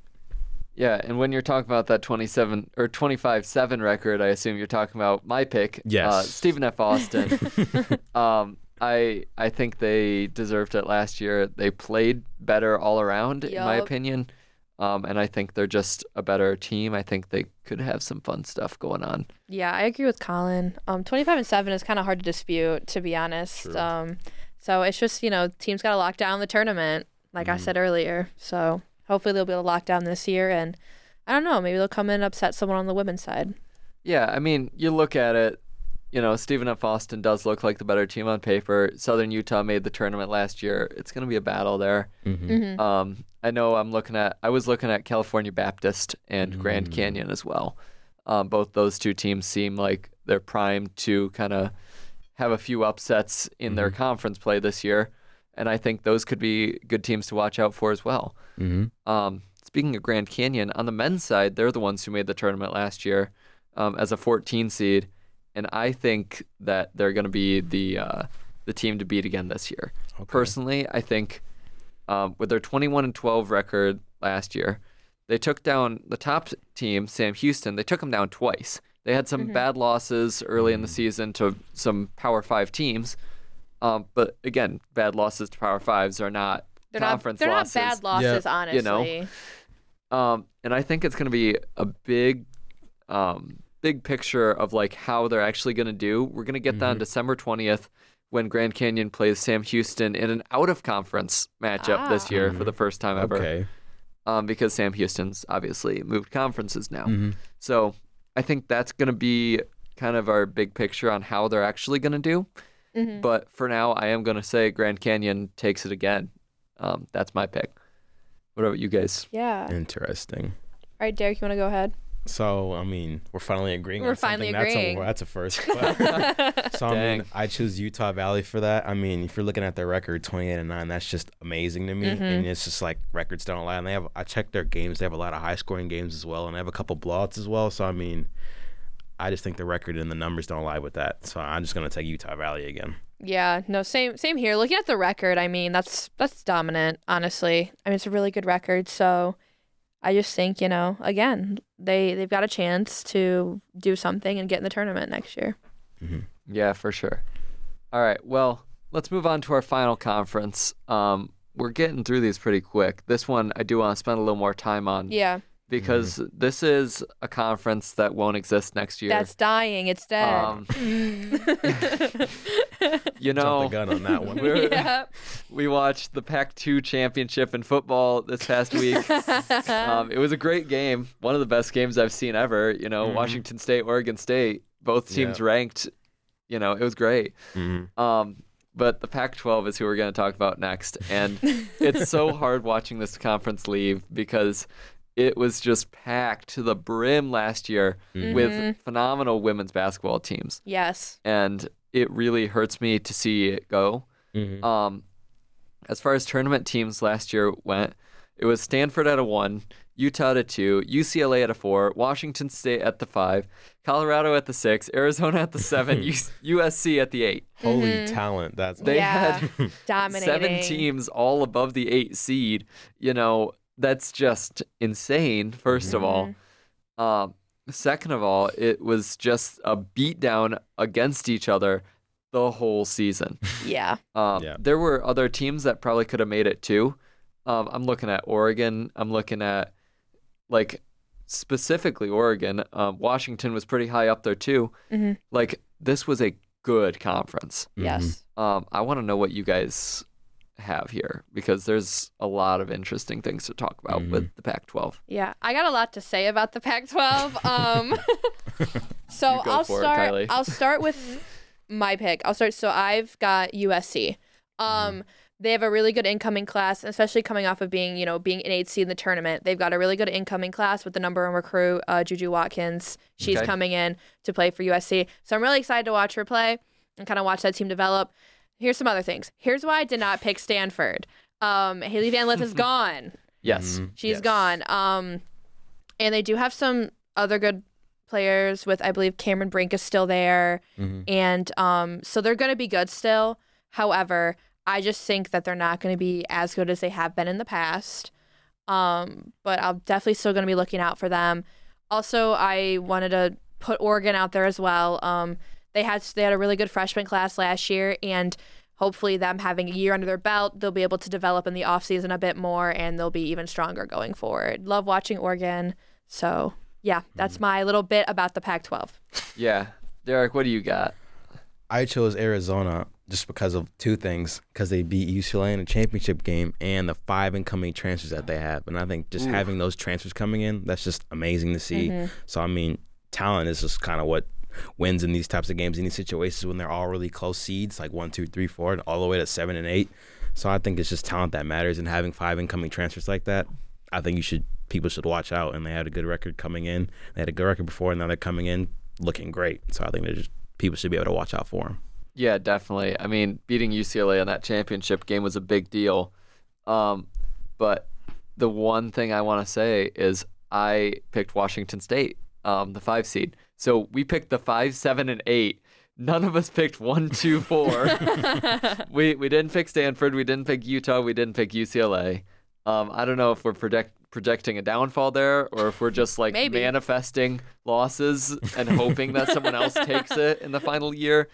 Yeah, and when you're talking about that 27 or 25-7 record, I assume you're talking about my pick, uh, Stephen F. Austin. um, I I think they deserved it last year. They played better all around, in my opinion. Um, and I think they're just a better team. I think they could have some fun stuff going on. Yeah, I agree with Colin. Um, 25 and 7 is kind of hard to dispute, to be honest. True. Um, so it's just, you know, teams got to lock down the tournament, like I Mhm. said earlier. So hopefully they'll be able to lock down this year. And I don't know, maybe they'll come in and upset someone on the women's side. Yeah, I mean, you look at it, you know, Stephen F. Austin does look like the better team on paper. Southern Utah made the tournament last year. It's going to be a battle there. Mm-hmm. Mm-hmm. Um, I know I'm looking at, I was looking at California Baptist and Grand Mm. Canyon as well. Um, both those two teams seem like they're primed to kind of have a few upsets in their Mhm. conference play this year. And I think those could be good teams to watch out for as well. Mm-hmm. Um, speaking of Grand Canyon, on the men's side, they're the ones who made the tournament last year um, as a 14 seed, and I think that they're going to be the uh, the team to beat again this year. Okay. Personally, I think um, with their 21 and 12 record last year, they took down the top team, Sam Houston. They took them down twice. They had some Mhm. bad losses early in the season to some Power Five teams, um, but again, bad losses to Power Fives are not They're not, conference they're losses. not bad losses, honestly. you know. Um, and I think it's going to be a big, um, big picture of like how they're actually going to do. We're going to get that on Mhm. December 20th when Grand Canyon plays Sam Houston in an out of conference matchup this Ah. year for Mhm. the first time ever. Okay. Um, because Sam Houston's obviously moved conferences now. Mm-hmm. So I think that's going to be kind of our big picture on how they're actually going to do. Mhm. But for now, I am going to say Grand Canyon takes it again. Um, that's my pick. What about you guys? Yeah. Interesting. All right, Derrick, you want to go ahead? So I mean, we're finally agreeing. We're on something. finally that's agreeing. A, that's a first. But- So I mean, I choose Utah Valley for that. I mean, if you're looking at their record, 28 and nine, that's just amazing to me. Mhm. And it's just like records don't lie. And they have, I checked their games. They have a lot of high scoring games as well, and they have a couple blowouts as well. So I mean, I just think the record and the numbers don't lie with that. So I'm just gonna take Utah Valley again. Yeah, no, same same here. Looking at the record, I mean, that's that's dominant, honestly. I mean, it's a really good record, so I just think, you know, again, they they've got a chance to do something and get in the tournament next year. Yeah, for sure. All right. Well, let's move on to our final conference. Um, we're getting through these pretty quick. This one I do want to spend a little more time on. Yeah. because this is a conference that won't exist next year. That's dying. It's dead. um, you Jump know, the gun on that one. we're- yeah. We watched the Pac-2 championship in football this past week. um, it was a great game, one of the best games I've seen ever. You know, Mhm. Washington State, Oregon State, both teams Yeah. ranked. You know, it was great. Mhm. Um, but the Pac-12 is who we're going to talk about next, and it's so hard watching this conference leave because it was just packed to the brim last year Mhm. with phenomenal women's basketball teams, yes. and it really hurts me to see it go. Mhm. Um, as far as tournament teams last year went, it was Stanford at a one, Utah at a two, UCLA at a four, Washington State at the five, Colorado at the six, Arizona at the seven, USC at the eight. Holy talent! That's They yeah. had Dominating. seven teams all above the eight seed. You know, that's just insane, 1st of all. Um, second of all, it was just a beatdown against each other the whole season. Yeah. Um, Yeah. There were other teams that probably could have made it too. Um, I'm looking at Oregon. I'm looking at like specifically Oregon. Um, Washington was pretty high up there too. Mhm. Like this was a good conference. Mhm. Yes. Um, I want to know what you guys have here because there's a lot of interesting things to talk about Mm-hmm. with the Pac-12. Yeah, I got a lot to say about the Pac-12. Um, so I'll for it, start. I'll start with my pick. I'll start. So I've got USC. Um, they have a really good incoming class, especially coming off of being, you know, being an eight seed in the tournament. They've got a really good incoming class with the number one recruit, uh, Juju Watkins. She's Okay. coming in to play for USC. So I'm really excited to watch her play and kind of watch that team develop. Here's some other things. Here's why I did not pick Stanford. Um, Hailey Van Lith is gone. Yes. Mhm. She's Yes. gone. Um, and they do have some other good players with, I believe, Cameron Brink is still there, Mhm. and um, so they're going to be good still. However, I just think that they're not going to be as good as they have been in the past. Um, but I'm definitely still going to be looking out for them. Also, I wanted to put Oregon out there as well. Um, they had they had a really good freshman class last year, and hopefully them having a year under their belt, they'll be able to develop in the offseason a bit more, and they'll be even stronger going forward. Love watching Oregon. So yeah, that's mm-hmm. my little bit about the Pac-12. Yeah. Derrick, what do you got? I chose Arizona just because of two things: because they beat UCLA in a championship game, and the five incoming transfers that they have. And I think just Ooh. having those transfers coming in, that's just amazing to see. Mm-hmm. So I mean, talent is just kind of what wins in these types of games in these situations when they're all really close seeds, like one, two, three, four, and all the way to seven and eight. So I think it's just talent that matters, and having five incoming transfers like that, I think you should people should watch out. And they had a good record coming in. They had a good record before, and now they're coming in looking great. So I think they're just people should be able to watch out for them. Yeah, definitely. I mean, beating UCLA in that championship game was a big deal. Um, but the one thing I want to say is I picked Washington State, um, the five seed. So we picked the five, seven, and eight. None of us picked one, two, four. we we didn't pick Stanford. We didn't pick Utah. We didn't pick UCLA. Um, I don't know if we're project, projecting a downfall there or if we're just like Maybe. manifesting losses and hoping that someone else takes it in the final year.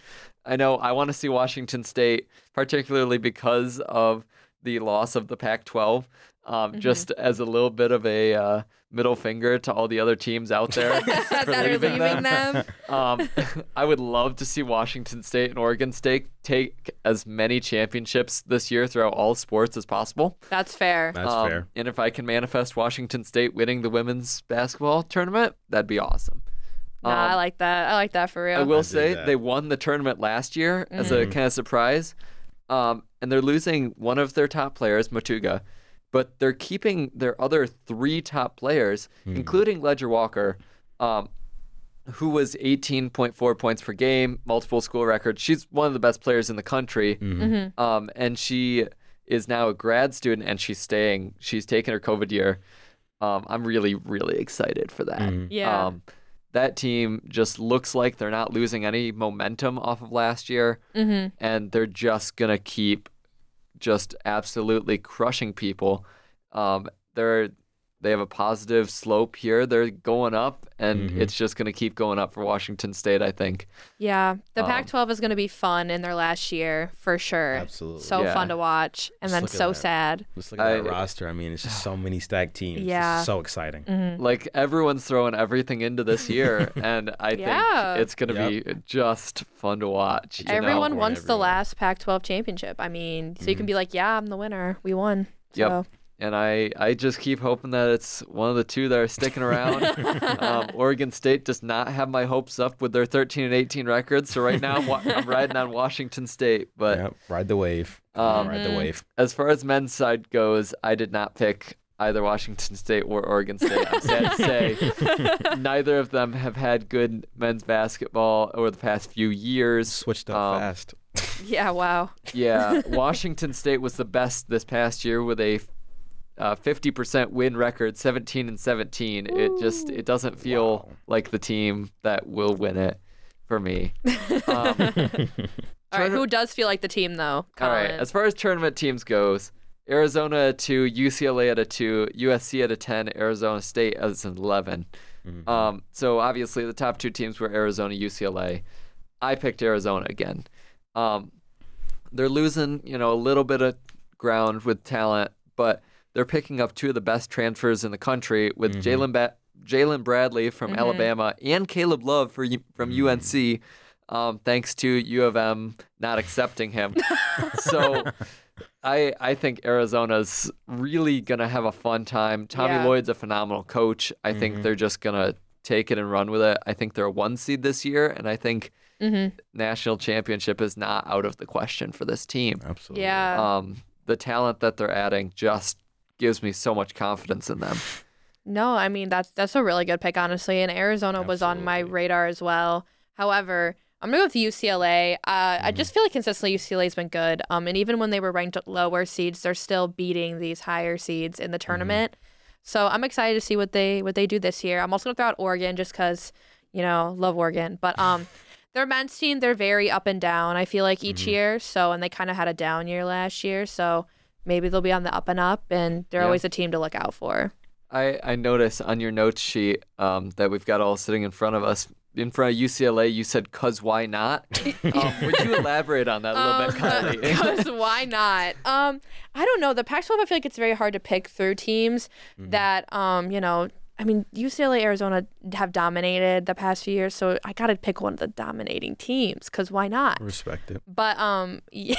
I know I want to see Washington State, particularly because of the loss of the Pac 12, um, just as a little bit of a uh, middle finger to all the other teams out there. that for are leaving them. Um, I would love to see Washington State and Oregon State take as many championships this year throughout all sports as possible. That's fair. That's Um, fair. And if I can manifest Washington State winning the women's basketball tournament, that'd be awesome. Nah, I Um, like that. I like that for real. I will I say that. they won the tournament last year as Mm-hmm. a kind of surprise, um, and they're losing one of their top players, Motuga, but they're keeping their other three top players, Hmm. including Leger-Walker, um, who was 18.4 points per game, multiple school records. She's one of the best players in the country, Mm-hmm. um, and she is now a grad student and she's staying. She's taking her COVID year. Um, I'm really, really excited for that. Yeah. Um, that team just looks like they're not losing any momentum off of last year, mm-hmm. and they're just gonna keep just absolutely crushing people. Um, they're they have a positive slope here. They're going up, and Mhm. it's just going to keep going up for Washington State. I think. Yeah, the Um, Pac-12 is going to be fun in their last year for sure. Absolutely. So Yeah. fun to watch, and Just then so that. sad. Just look at that roster. I mean, it's just so many stacked teams. Yeah. just so exciting. Mm-hmm. Like everyone's throwing everything into this year, and I Yeah. think it's going to be just fun to watch. you know? Everyone Popcorn wants the last Pac-12 championship. I mean, so you can be like, "Yeah, I'm the winner. We won." Yep. So, and I, I just keep hoping that it's one of the two that are sticking around. um, Oregon State does not have my hopes up with their 13 and 18 records, so right now I'm, wa- I'm riding on Washington State. But Yep, ride the wave. Um, ride the Mhm. wave. as far as men's side goes, I did not pick either Washington State or Oregon State. I'm sad to say neither of them have had good men's basketball over the past few years. Switched up Um, fast. yeah, wow. Yeah, Washington State was the best this past year with a uh, 50% win record, 17 and 17. It just it doesn't feel Wow. like the team that will win it for me. Um, All right, who does feel like the team though? all right, as far as tournament teams goes, Arizona at a 2, UCLA at a 2, USC at a 10, Arizona State as an 11. Mhm. Um, so obviously the top two teams were Arizona, UCLA. I picked Arizona again. Um, they're losing, you know, a little bit of ground with talent, but they're picking up two of the best transfers in the country with Mhm. Jalen ba- Jalen Bradley from Mhm. Alabama and Caleb Love for, U- from Mhm. UNC. Um, thanks to U of M not accepting him. so I I think Arizona's really gonna have a fun time. Tommy Yeah. Lloyd's a phenomenal coach. I think Mhm. they're just gonna take it and run with it. I think they're a one seed this year, and I think Mhm. national championship is not out of the question for this team. Absolutely. Yeah. Um, the talent that they're adding just gives me so much confidence in them. No, I mean that's that's a really good pick, honestly. And Arizona was on my radar as well. However, I'm gonna go with UCLA. Uh, I Mm-hmm. just feel like consistently UCLA's been good. Um, and even when they were ranked lower seeds, they're still beating these higher seeds in the Mm-hmm. tournament. So I'm excited to see what they what they do this year. I'm also gonna throw out Oregon just because you know love Oregon, but um. Their men's team, they're very up and down. I feel like each Mhm. year. So, and they kind of had a down year last year. So, maybe they'll be on the up and up, and they're Yeah. always a team to look out for. I, I notice on your notes sheet um, that we've got all sitting in front of us. In front of UCLA, you said, "Cause why not?" um, would you elaborate on that a little bit, Kylee? Because why not? Um, I don't know. The Pac-12, I feel like it's very hard to pick through teams Mm-hmm. that, um, you know, I mean, UCLA, Arizona have dominated the past few years, so I got to pick one of the dominating teams. Because why not? Respect it. But um, yeah,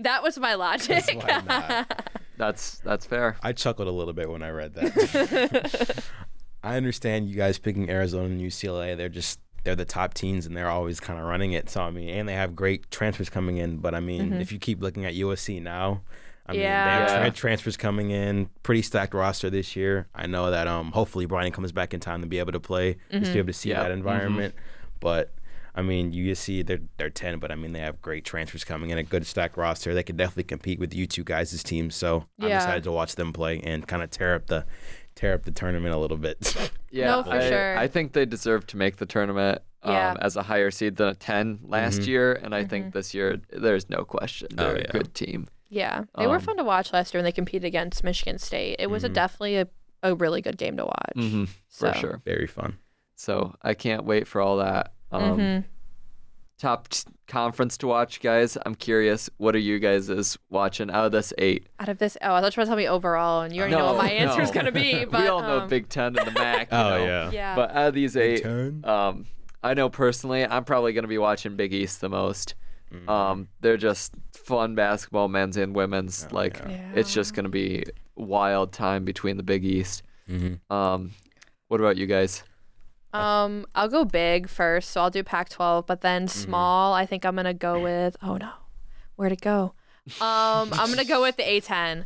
that was my logic. why not? that's that's fair. I chuckled a little bit when I read that. I understand you guys picking Arizona and UCLA. They're just they're the top teams and they're always kind of running it. So I mean, and they have great transfers coming in. But I mean, if you keep looking at USC now, I mean, they have Yeah. Yeah. tra- transfers coming in. Pretty stacked roster this year. I know that um hopefully Bronny comes back in time to be able to play, just to be able to see Yeah. that environment. But I mean, USC they're they're ten, but I mean they have great transfers coming in, a good stacked roster. They could definitely compete with you two guys' teams. So I'm Yeah. excited to watch them play and kind of tear up the tear up the tournament a little bit. Yeah, No, for I, sure. I think they deserve to make the tournament um, Yeah. as a higher seed than a 10 last Mhm. year, and I think this year there's no question Oh, they're yeah. a good team. Yeah, they were Um, fun to watch last year when they competed against Michigan State. It was a Mhm. definitely a, a really good game to watch. hmm So. for sure. Very fun. So I can't wait for all that. Um, Mhm. Top t- conference to watch, guys. I'm curious. What are you guys is watching out of this eight? Out of this, oh, I thought you were tell me overall, and you already know what my answer is no. gonna be. But we all know um, Big Ten and the MAC. Oh know. yeah. Yeah. But out of these eight, um, I know personally, I'm probably going to be watching Big East the most. Mhm. Um, they're just fun basketball, men's and women's. Oh, like yeah. it's just going to be wild time between the Big East. Mhm. Um, what about you guys? Um, I'll go big first, so I'll do Pac-12, but then Mm-hmm. small. I think I'm gonna go with. Oh no, where'd it go? Um, I'm gonna go with the A10,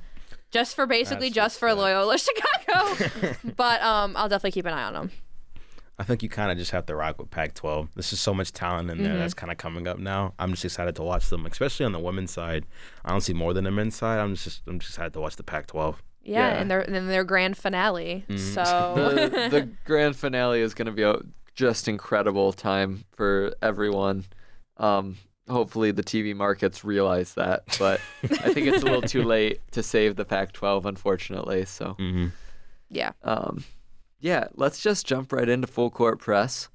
just for basically That's just for respect. Loyola Chicago. but um, I'll definitely keep an eye on them. I think you kind of just have to rock with Pac-12. There's just so much talent in there Mhm. that's kind of coming up now. I'm just excited to watch them, especially on the women's side. I don't see more than the men's side. I'm just I'm just excited to watch the Pac-12. Yeah, Yeah. and their and their grand finale. Mhm. So The the grand finale is going to be a just incredible time for everyone. Um, hopefully the TV markets realize that, but I think it's a little too late to save the Pac-12, unfortunately. So. Mm-hmm. Yeah. Um, yeah, let's just jump right into full court press.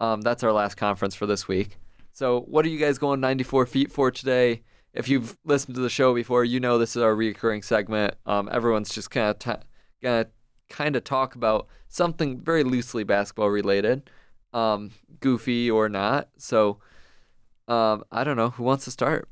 Um, that's our last conference for this week. So, what are you guys going 94 feet for today? If you've listened to the show before, you know this is our recurring segment. Um, everyone's just kind of t- gonna kind of talk about something very loosely basketball related, um, goofy or not. So, um, I don't know who wants to start.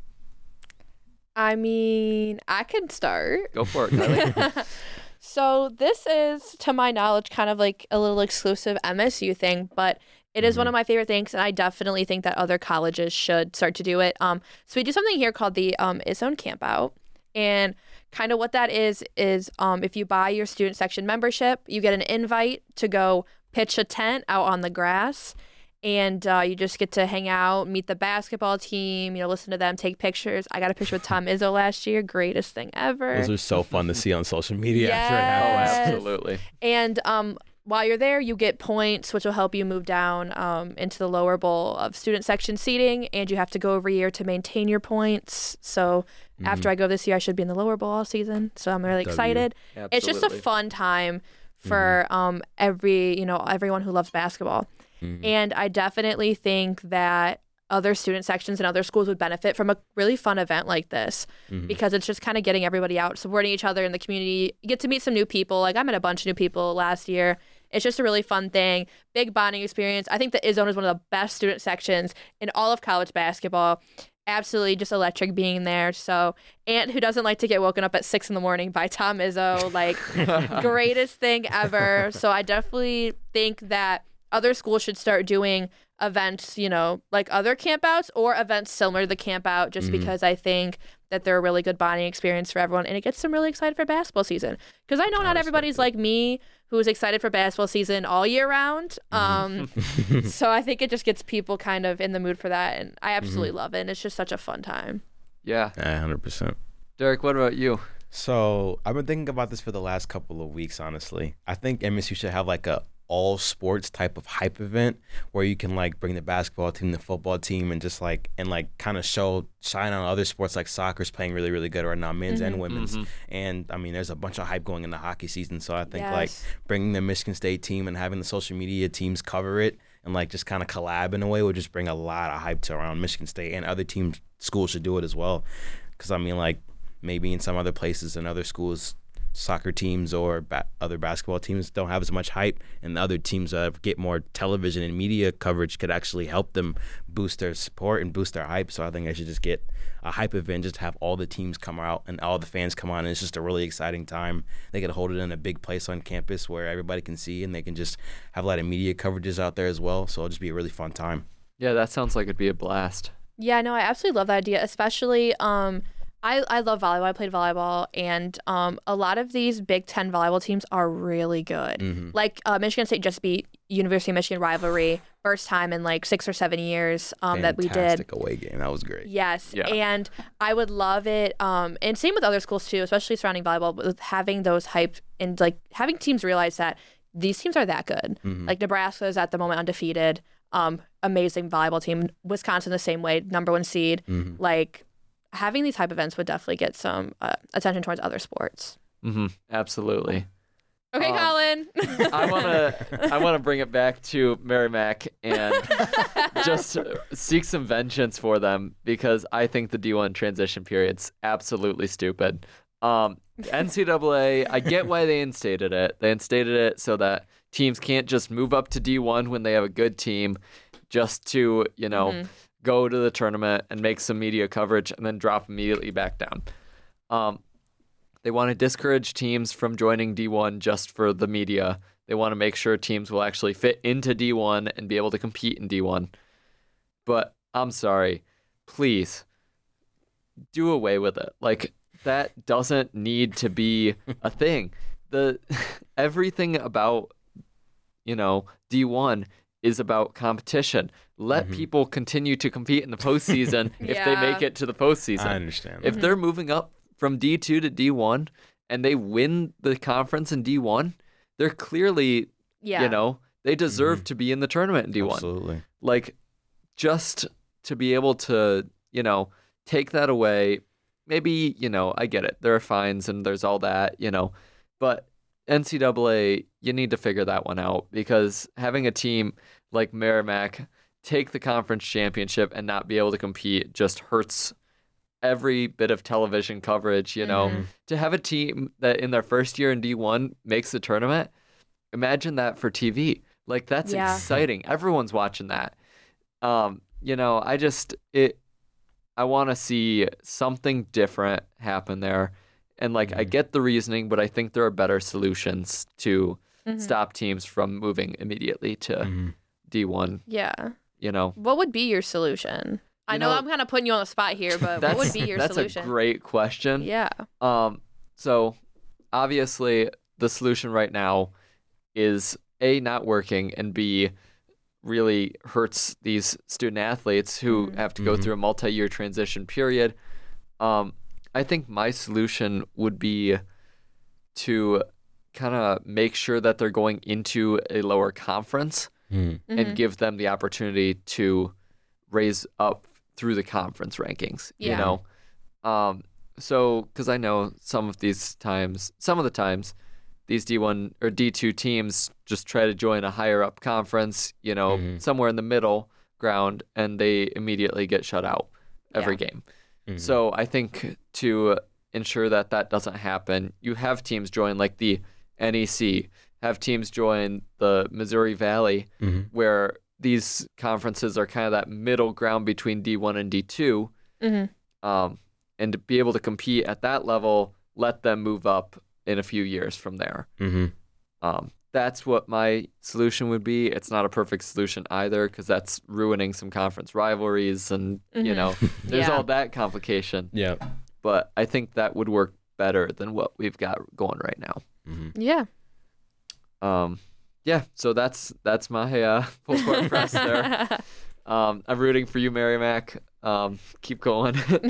I mean, I can start. Go for it, Kylee. So this is, to my knowledge, kind of like a little exclusive MSU thing, but it is one Mhm. of my favorite things, and I definitely think that other colleges should start to do it. Um, so we do something here called the um, Izzone Campout, and kind of what that is is um, if you buy your student section membership, you get an invite to go pitch a tent out on the grass. And uh, you just get to hang out, meet the basketball team, you know, listen to them, take pictures. I got a picture with Tom Izzo last year, greatest thing ever. Those are so fun to see on social media after it oh, happens. Yes. absolutely. And um, while you're there, you get points, which will help you move down um, into the lower bowl of student section seating. And you have to go every year to maintain your points. So after I go this year, I should be in the lower bowl all season. So I'm really W. excited. absolutely. It's just a fun time for um, every you know everyone who loves basketball. Mhm. And I definitely think that other student sections and other schools would benefit from a really fun event like this Mhm. because it's just kind of getting everybody out, supporting each other in the community. You get to meet some new people. Like I met a bunch of new people last year. It's just a really fun thing, big bonding experience. I think the Izzone is one of the best student sections in all of college basketball. Absolutely just electric being there. So, Aunt who doesn't like to get woken up at six in the morning by Tom Izzo, like greatest thing ever. So I definitely think that other schools should start doing events, you know, like other campouts or events similar to the campout, just Mhm. because I think that they're a really good bonding experience for everyone and it gets them really excited for basketball season. Because I know I not everybody's it. like me who is excited for basketball season all year round. Um, so I think it just gets people kind of in the mood for that. And I absolutely love it. And it's just such a fun time. yeah. Yeah, hundred percent. Derrick, what about you? So I've been thinking about this for the last couple of weeks. Honestly, I think MSU should have like a all sports type of hype event where you can like bring the basketball team, the football team, and just like and like kind of show shine on other sports like soccer's playing really really good right now, men's and women's. Mhm. And I mean, there's a bunch of hype going into hockey season, so I think like bringing the Michigan State team and having the social media teams cover it and like just kind of collab in a way would just bring a lot of hype to around Michigan State and other teams schools should do it as well because I mean like maybe in some other places and other schools soccer teams or ba- other basketball teams don't have as much hype and the other teams that get more television and media coverage could actually help them boost their support and boost their hype. So I think I should just get a hype event just have all the teams come out and all the fans come on and it's just a really exciting time. They could hold it in a big place on campus where everybody can see and they can just have a lot of media coverages out there as well. So it'll just be a really fun time. Yeah, that sounds like it'd be a blast. Yeah, no, I absolutely love that idea, especially um I, I love volleyball. I played volleyball, and um, a lot of these Big Ten volleyball teams are really good. Mhm. Like uh, Michigan State just beat University of Michigan rivalry first time in like six or seven years um, that we did. Fantastic away game that was great Yes, Yeah. and I would love it. Um, and same with other schools too, especially surrounding volleyball, with having those hype and like having teams realize that these teams are that good. Mhm. Like Nebraska is at the moment undefeated. Um, amazing volleyball team. Wisconsin the same way, number one seed. Mhm. Like having these type events would definitely get some uh, attention towards other sports. hmm Absolutely. Okay, Um, Colin. I want to I want to bring it back to Merrimack and just seek some vengeance for them because I think the D1 transition period's absolutely stupid. Um, NCAA, I get why they instated it. They instated it so that teams can't just move up to D1 when they have a good team just to, you know, Mhm. Go to the tournament and make some media coverage and then drop immediately back down. Um, they want to discourage teams from joining D1 just for the media. They want to make sure teams will actually fit into D1 and be able to compete in D1. But I'm sorry, please do away with it. Like that doesn't need to be a thing. The everything about you know D1 is about competition. Let Mhm. people continue to compete in the postseason if they make it to the postseason. I understand If they're moving up from D2 to D1 and they win the conference in D1, they're clearly, yeah. you know, they deserve to be in the tournament in D1. absolutely Like, just to be able to, you know, take that away, maybe, you know, I get it. There are fines and there's all that, you know, but NCAA, you need to figure that one out because having a team like Merrimack take the conference championship and not be able to compete just hurts every bit of television coverage. You know, Mhm. to have a team that in their first year in D1 makes the tournament, imagine that for TV. Like that's Yeah. exciting. Everyone's watching that. Um, you know, I just it I want to see something different happen there. And like I Mhm. get the reasoning, but I think there are better solutions to Mhm. stop teams from moving immediately to Mhm. D1, Yeah. you know. What would be your solution? I know, know, I'm kind of putting you on the spot here, but what would be your that's solution? That's a great question. yeah. Um, so obviously the solution right now is A, not working, and B, really hurts these student athletes who Mhm. have to go Mhm. through a multi year transition period. Um, I think my solution would be to kind of make sure that they're going into a lower conference. Mhm. and give them the opportunity to raise up through the conference rankings. You know, um, so because I know some of these times, some of the times, these D1 or D2 teams just try to join a higher up conference. You know, Mhm. somewhere in the middle ground, and they immediately get shut out every game. Mhm. So I think to ensure that that doesn't happen, you have teams join like the NEC, have teams join the Missouri Valley, Mhm. where these conferences are kind of that middle ground between D1 and D2, Mhm. um, and to be able to compete at that level, let them move up in a few years from there. Mhm. Um, that's what my solution would be. It's not a perfect solution either because that's ruining some conference rivalries and you Mhm. know there's Yeah. all that complication. Yeah. But I think that would work better than what we've got going right now. Mhm. Yeah. Um, yeah, so that's that's my uh, full court press there. Um, I'm rooting for you, Merrimack. Um, keep going. That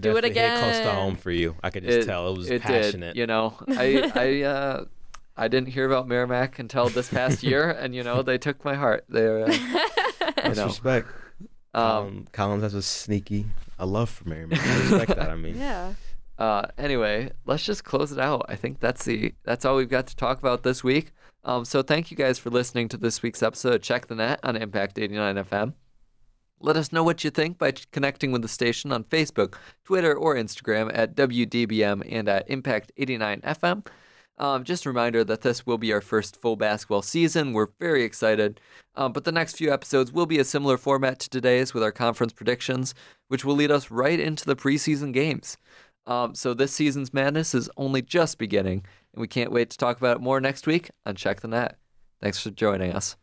Do it definitely hit close to again. home for you. I could just It- tell it was it passionate. did. You know, I I uh, I didn't hear about Merrimack until this past year, and you know they took my heart. They're uh, That's know. respect. um, Collins, Collins has a sneaky a love for Merrimack. I respect that. I mean, yeah. uh, anyway, let's just close it out. I think that's the that's all we've got to talk about this week. Um, so thank you guys for listening to this week's episode. of Check the net on Impact 89 FM. Let us know what you think by connecting with the station on Facebook, Twitter, or Instagram at WDBM and at Impact 89 FM. Um, just a reminder that this will be our first full basketball season. We're very excited. Um, but the next few episodes will be a similar format to today's with our conference predictions, which will lead us right into the preseason games. Um, so this season's madness is only just beginning, and we can't wait to talk about it more next week on Check the Net. Thanks for joining us.